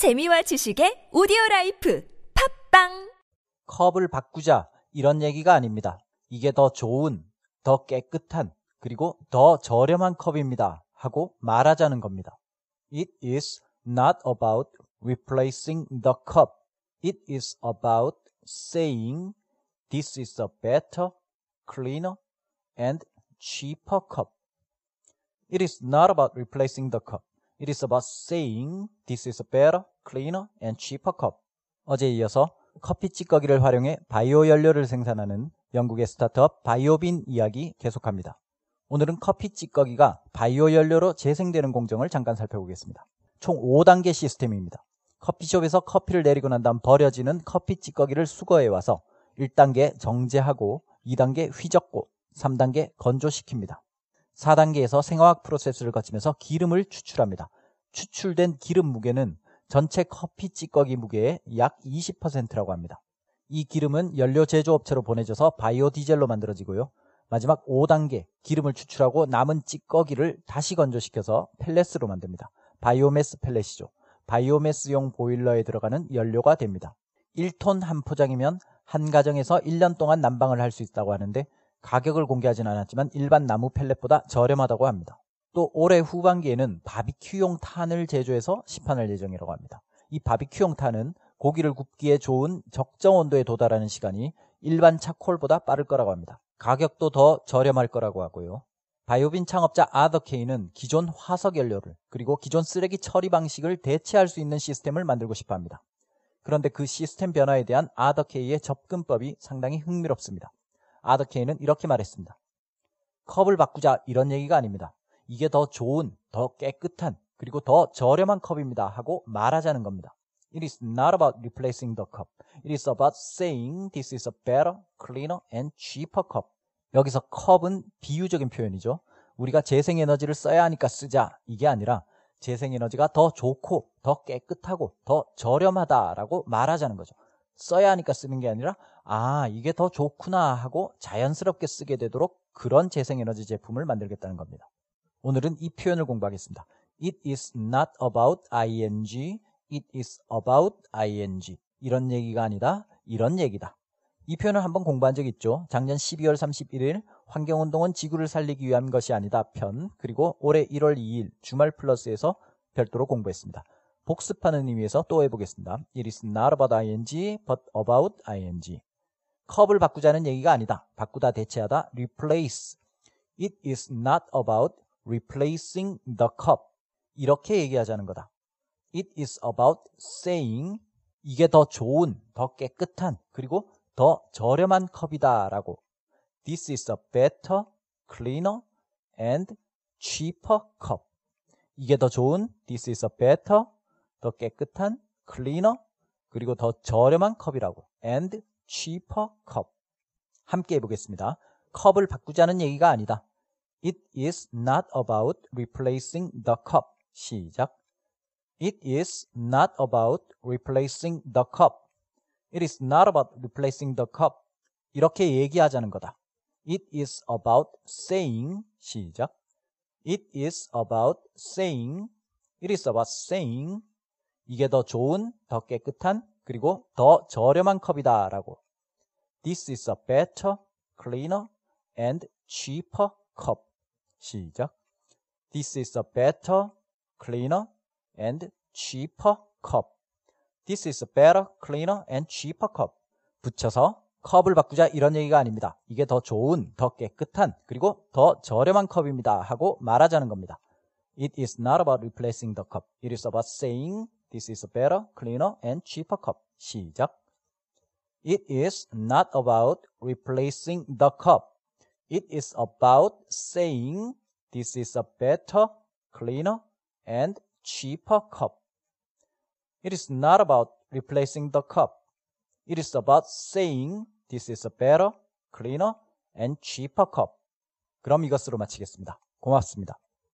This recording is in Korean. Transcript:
재미와 지식의 오디오 라이프 팟빵 컵을 바꾸자 이런 얘기가 아닙니다. 이게 더 좋은, 더 깨끗한, 그리고 더 저렴한 컵입니다. 하고 말하자는 겁니다. It is not about replacing the cup. It is about saying this is a better, cleaner, and cheaper cup. It is not about replacing the cup. It is about saying this is a better, cleaner, and cheaper cup. 어제에 이어서 커피 찌꺼기를 활용해 바이오 연료를 생산하는 영국의 스타트업 바이오빈 이야기 계속합니다. 오늘은 커피 찌꺼기가 바이오 연료로 재생되는 공정을 잠깐 살펴보겠습니다. 총 5단계 시스템입니다. 커피숍에서 커피를 내리고 난 다음 버려지는 커피 찌꺼기를 수거해 와서 1단계 정제하고 2단계 휘젓고 3단계 건조시킵니다. 4단계에서 생화학 프로세스를 거치면서 기름을 추출합니다. 추출된 기름 무게는 전체 커피 찌꺼기 무게의 약 20%라고 합니다. 이 기름은 연료 제조업체로 보내져서 바이오 디젤로 만들어지고요. 마지막 5단계 기름을 추출하고 남은 찌꺼기를 다시 건조시켜서 펠렛으로 만듭니다. 바이오매스 펠렛이죠. 바이오매스용 보일러에 들어가는 연료가 됩니다. 1톤 한 포장이면 한 가정에서 1년 동안 난방을 할 수 있다고 하는데 가격을 공개하진 않았지만 일반 나무 펠렛보다 저렴하다고 합니다. 또 올해 후반기에는 바비큐용 탄을 제조해서 시판할 예정이라고 합니다. 이 바비큐용 탄은 고기를 굽기에 좋은 적정 온도에 도달하는 시간이 일반 차콜보다 빠를 거라고 합니다. 가격도 더 저렴할 거라고 하고요. 바이오빈 창업자 아더케이는 기존 화석 연료를 그리고 기존 쓰레기 처리 방식을 대체할 수 있는 시스템을 만들고 싶어 합니다. 그런데 그 시스템 변화에 대한 아더케이의 접근법이 상당히 흥미롭습니다. 아더케이는 이렇게 말했습니다. 컵을 바꾸자 이런 얘기가 아닙니다. 이게 더 좋은, 더 깨끗한, 그리고 더 저렴한 컵입니다. 하고 말하자는 겁니다. It is not about replacing the cup. It is about saying this is a better, cleaner, and cheaper cup. 여기서 컵은 비유적인 표현이죠. 우리가 재생에너지를 써야 하니까 쓰자. 이게 아니라 재생에너지가 더 좋고, 더 깨끗하고, 더 저렴하다라고 말하자는 거죠. 써야 하니까 쓰는 게 아니라, 아, 이게 더 좋구나 하고 자연스럽게 쓰게 되도록 그런 재생에너지 제품을 만들겠다는 겁니다. 오늘은 이 표현을 공부하겠습니다. It is not about ing. It is about ing. 이런 얘기가 아니다. 이런 얘기다. 이 표현을 한번 공부한 적 있죠. 작년 12월 31일 환경운동은 지구를 살리기 위한 것이 아니다 편 그리고 올해 1월 2일 주말 플러스에서 별도로 공부했습니다. 복습하는 의미에서 또 해보겠습니다. It is not about ing but about ing. 컵을 바꾸자는 얘기가 아니다. 바꾸다 대체하다 replace. It is not about replacing the cup. 이렇게 얘기하자는 거다. It is about saying 이게 더 좋은, 더 깨끗한, 그리고 더 저렴한 컵이다 라고. This is a better, cleaner, and cheaper cup. 이게 더 좋은, this is a better, 더 깨끗한, cleaner, 그리고 더 저렴한 컵이라고. and cheaper cup. 함께 해보겠습니다. 컵을 바꾸자는 얘기가 아니다. It is not about replacing the cup. 시작. It is not about replacing the cup. It is not about replacing the cup. 이렇게 얘기하자는 거다. It is about saying 시작. It is about saying It is about saying 이게 더 좋은, 더 깨끗한, 그리고 더 저렴한 컵이다 라고. This is a better, cleaner, and cheaper cup. 시작. This is a better, cleaner, and cheaper cup. This is a better, cleaner, and cheaper cup. 붙여서 컵을 바꾸자 이런 얘기가 아닙니다. 이게 더 좋은, 더 깨끗한, 그리고 더 저렴한 컵입니다. 하고 말하자는 겁니다. It is not about replacing the cup. It is about saying this is a better, cleaner, and cheaper cup. 시작. It is not about replacing the cup. It is about saying this is a better, cleaner, and cheaper cup. It is not about replacing the cup. It is about saying this is a better, cleaner, and cheaper cup. 그럼 이것으로 마치겠습니다. 고맙습니다.